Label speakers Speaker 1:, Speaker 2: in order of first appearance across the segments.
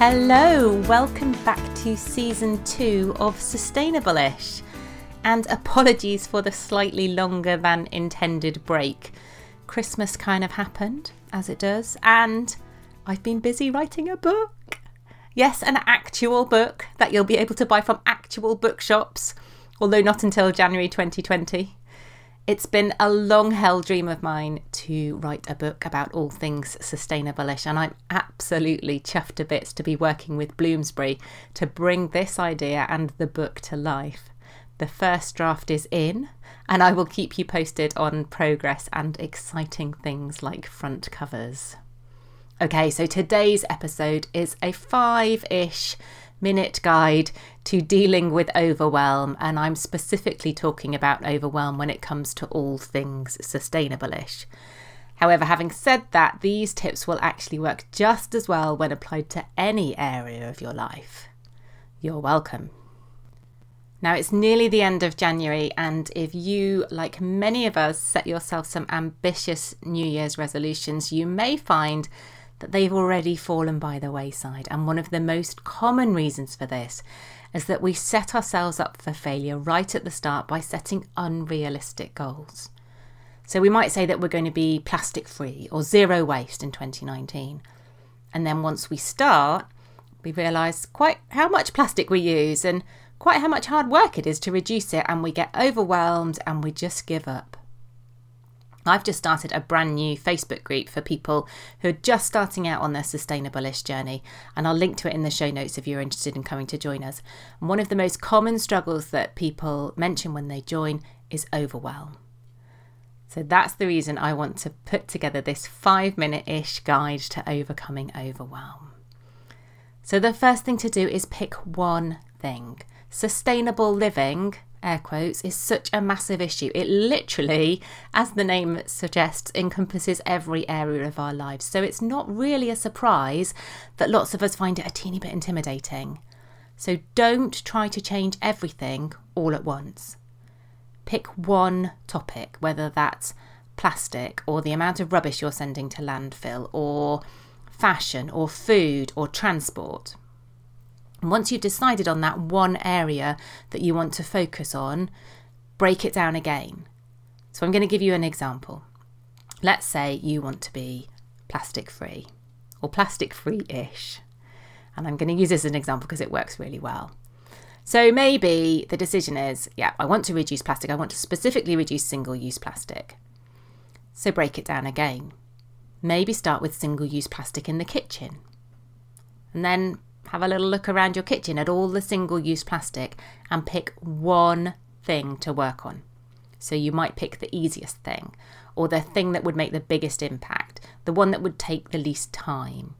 Speaker 1: Hello, welcome back to season two of Sustainable-ish. And apologies for the slightly longer than intended break. Christmas kind of happened, as it does, and I've been busy writing a book. Yes, an actual book that you'll be able to buy from actual bookshops, although not until January 2020. It's been a long held dream of mine to write a book about all things sustainable-ish, and I'm absolutely chuffed to bits to be working with Bloomsbury to bring this idea and the book to life. The first draft is in, and I will keep you posted on progress and exciting things like front covers. Okay, so today's episode is a five ish minute guide to dealing with overwhelm, and I'm specifically talking about overwhelm when it comes to all things sustainable ish. However, having said that, these tips will actually work just as well when applied to any area of your life. You're welcome. Now it's nearly the end of January, and if you, like many of us, set yourself some ambitious New Year's resolutions, you may find that they've already fallen by the wayside. And one of the most common reasons for this is that we set ourselves up for failure right at the start by setting unrealistic goals. So we might say that we're going to be plastic free or zero waste in 2019. And then once we start, we realise quite how much plastic we use and quite how much hard work it is to reduce it, and we get overwhelmed and we just give up. I've just started a brand new Facebook group for people who are just starting out on their sustainable-ish journey, and I'll link to it in the show notes if you're interested in coming to join us. And one of the most common struggles that people mention when they join is overwhelm. So that's the reason I want to put together this five minute ish guide to overcoming overwhelm. So the first thing to do is pick one thing. Sustainable living air quotes, is such a massive issue. It literally, as the name suggests, encompasses every area of our lives. So it's not really a surprise that lots of us find it a teeny bit intimidating. So don't try to change everything all at once. Pick one topic, whether that's plastic or the amount of rubbish you're sending to landfill or fashion or food or transport. Once you've decided on that one area that you want to focus on, break it down again. So I'm going to give you an example. Let's say you want to be plastic free or plastic free ish. And I'm going to use this as an example because it works really well. So maybe the decision is yeah, I want to reduce plastic. I want to specifically reduce single use plastic. So break it down again. Maybe start with single use plastic in the kitchen. And then have a little look around your kitchen at all the single use plastic and pick one thing to work on. So you might pick the easiest thing or the thing that would make the biggest impact, the one that would take the least time,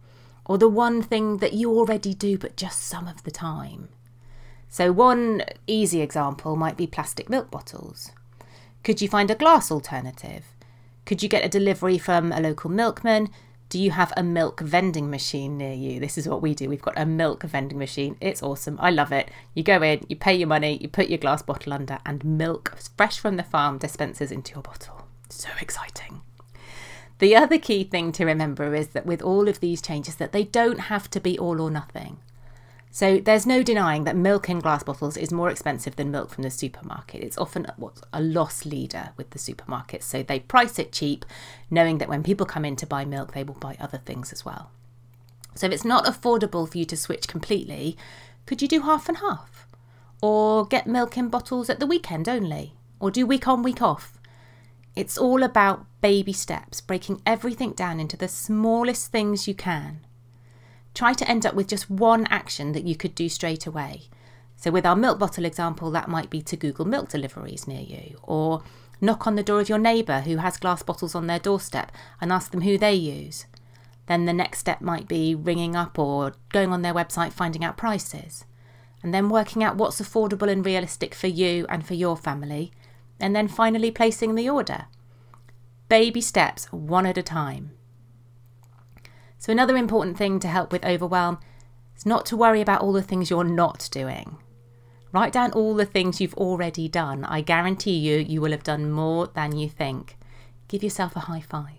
Speaker 1: or the one thing that you already do but just some of the time. So, one easy example might be plastic milk bottles. Could you find a glass alternative? Could you get a delivery from a local milkman do you have a milk vending machine near you? This is what we do. We've got a milk vending machine. It's awesome. I love it. You go in, you pay your money, you put your glass bottle under, and milk fresh from the farm dispenses into your bottle. So exciting. The other key thing to remember is that with all of these changes that they don't have to be all or nothing. So there's no denying that milk in glass bottles is more expensive than milk from the supermarket. It's often a loss leader with the supermarkets. So they price it cheap, knowing that when people come in to buy milk, they will buy other things as well. So if it's not affordable for you to switch completely, could you do half and half? Or get milk in bottles at the weekend only? Or do week on, week off? It's all about baby steps, breaking everything down into the smallest things you can try to end up with just one action that you could do straight away. So, with our milk bottle example, that might be to Google milk deliveries near you, or knock on the door of your neighbour who has glass bottles on their doorstep and ask them who they use. Then the next step might be ringing up or going on their website, finding out prices, and then working out what's affordable and realistic for you and for your family, and then finally placing the order. Baby steps, one at a time. So, another important thing to help with overwhelm is not to worry about all the things you're not doing. Write down all the things you've already done. I guarantee you, you will have done more than you think. Give yourself a high five.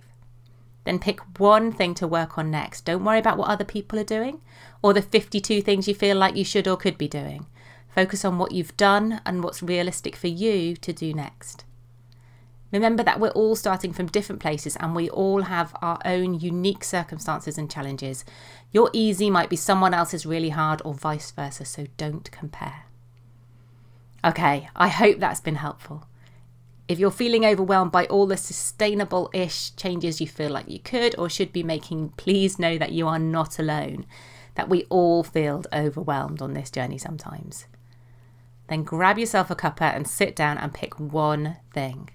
Speaker 1: Then pick one thing to work on next. Don't worry about what other people are doing or the 52 things you feel like you should or could be doing. Focus on what you've done and what's realistic for you to do next. Remember that we're all starting from different places and we all have our own unique circumstances and challenges. Your easy might be someone else's really hard or vice versa, so don't compare. Okay, I hope that's been helpful. If you're feeling overwhelmed by all the sustainable ish changes you feel like you could or should be making, please know that you are not alone, that we all feel overwhelmed on this journey sometimes. Then grab yourself a cuppa and sit down and pick one thing.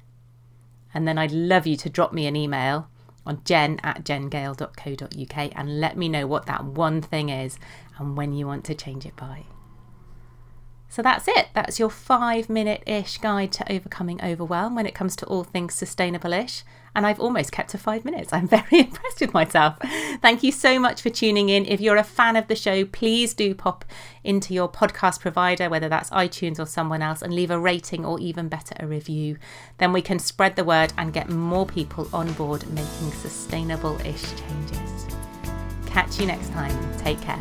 Speaker 1: And then I'd love you to drop me an email on jen at jengale.co.uk and let me know what that one thing is and when you want to change it by. So that's it. That's your five minute ish guide to overcoming overwhelm when it comes to all things sustainable ish. And I've almost kept to five minutes. I'm very impressed with myself. Thank you so much for tuning in. If you're a fan of the show, please do pop into your podcast provider, whether that's iTunes or someone else, and leave a rating or even better, a review. Then we can spread the word and get more people on board making sustainable ish changes. Catch you next time. Take care.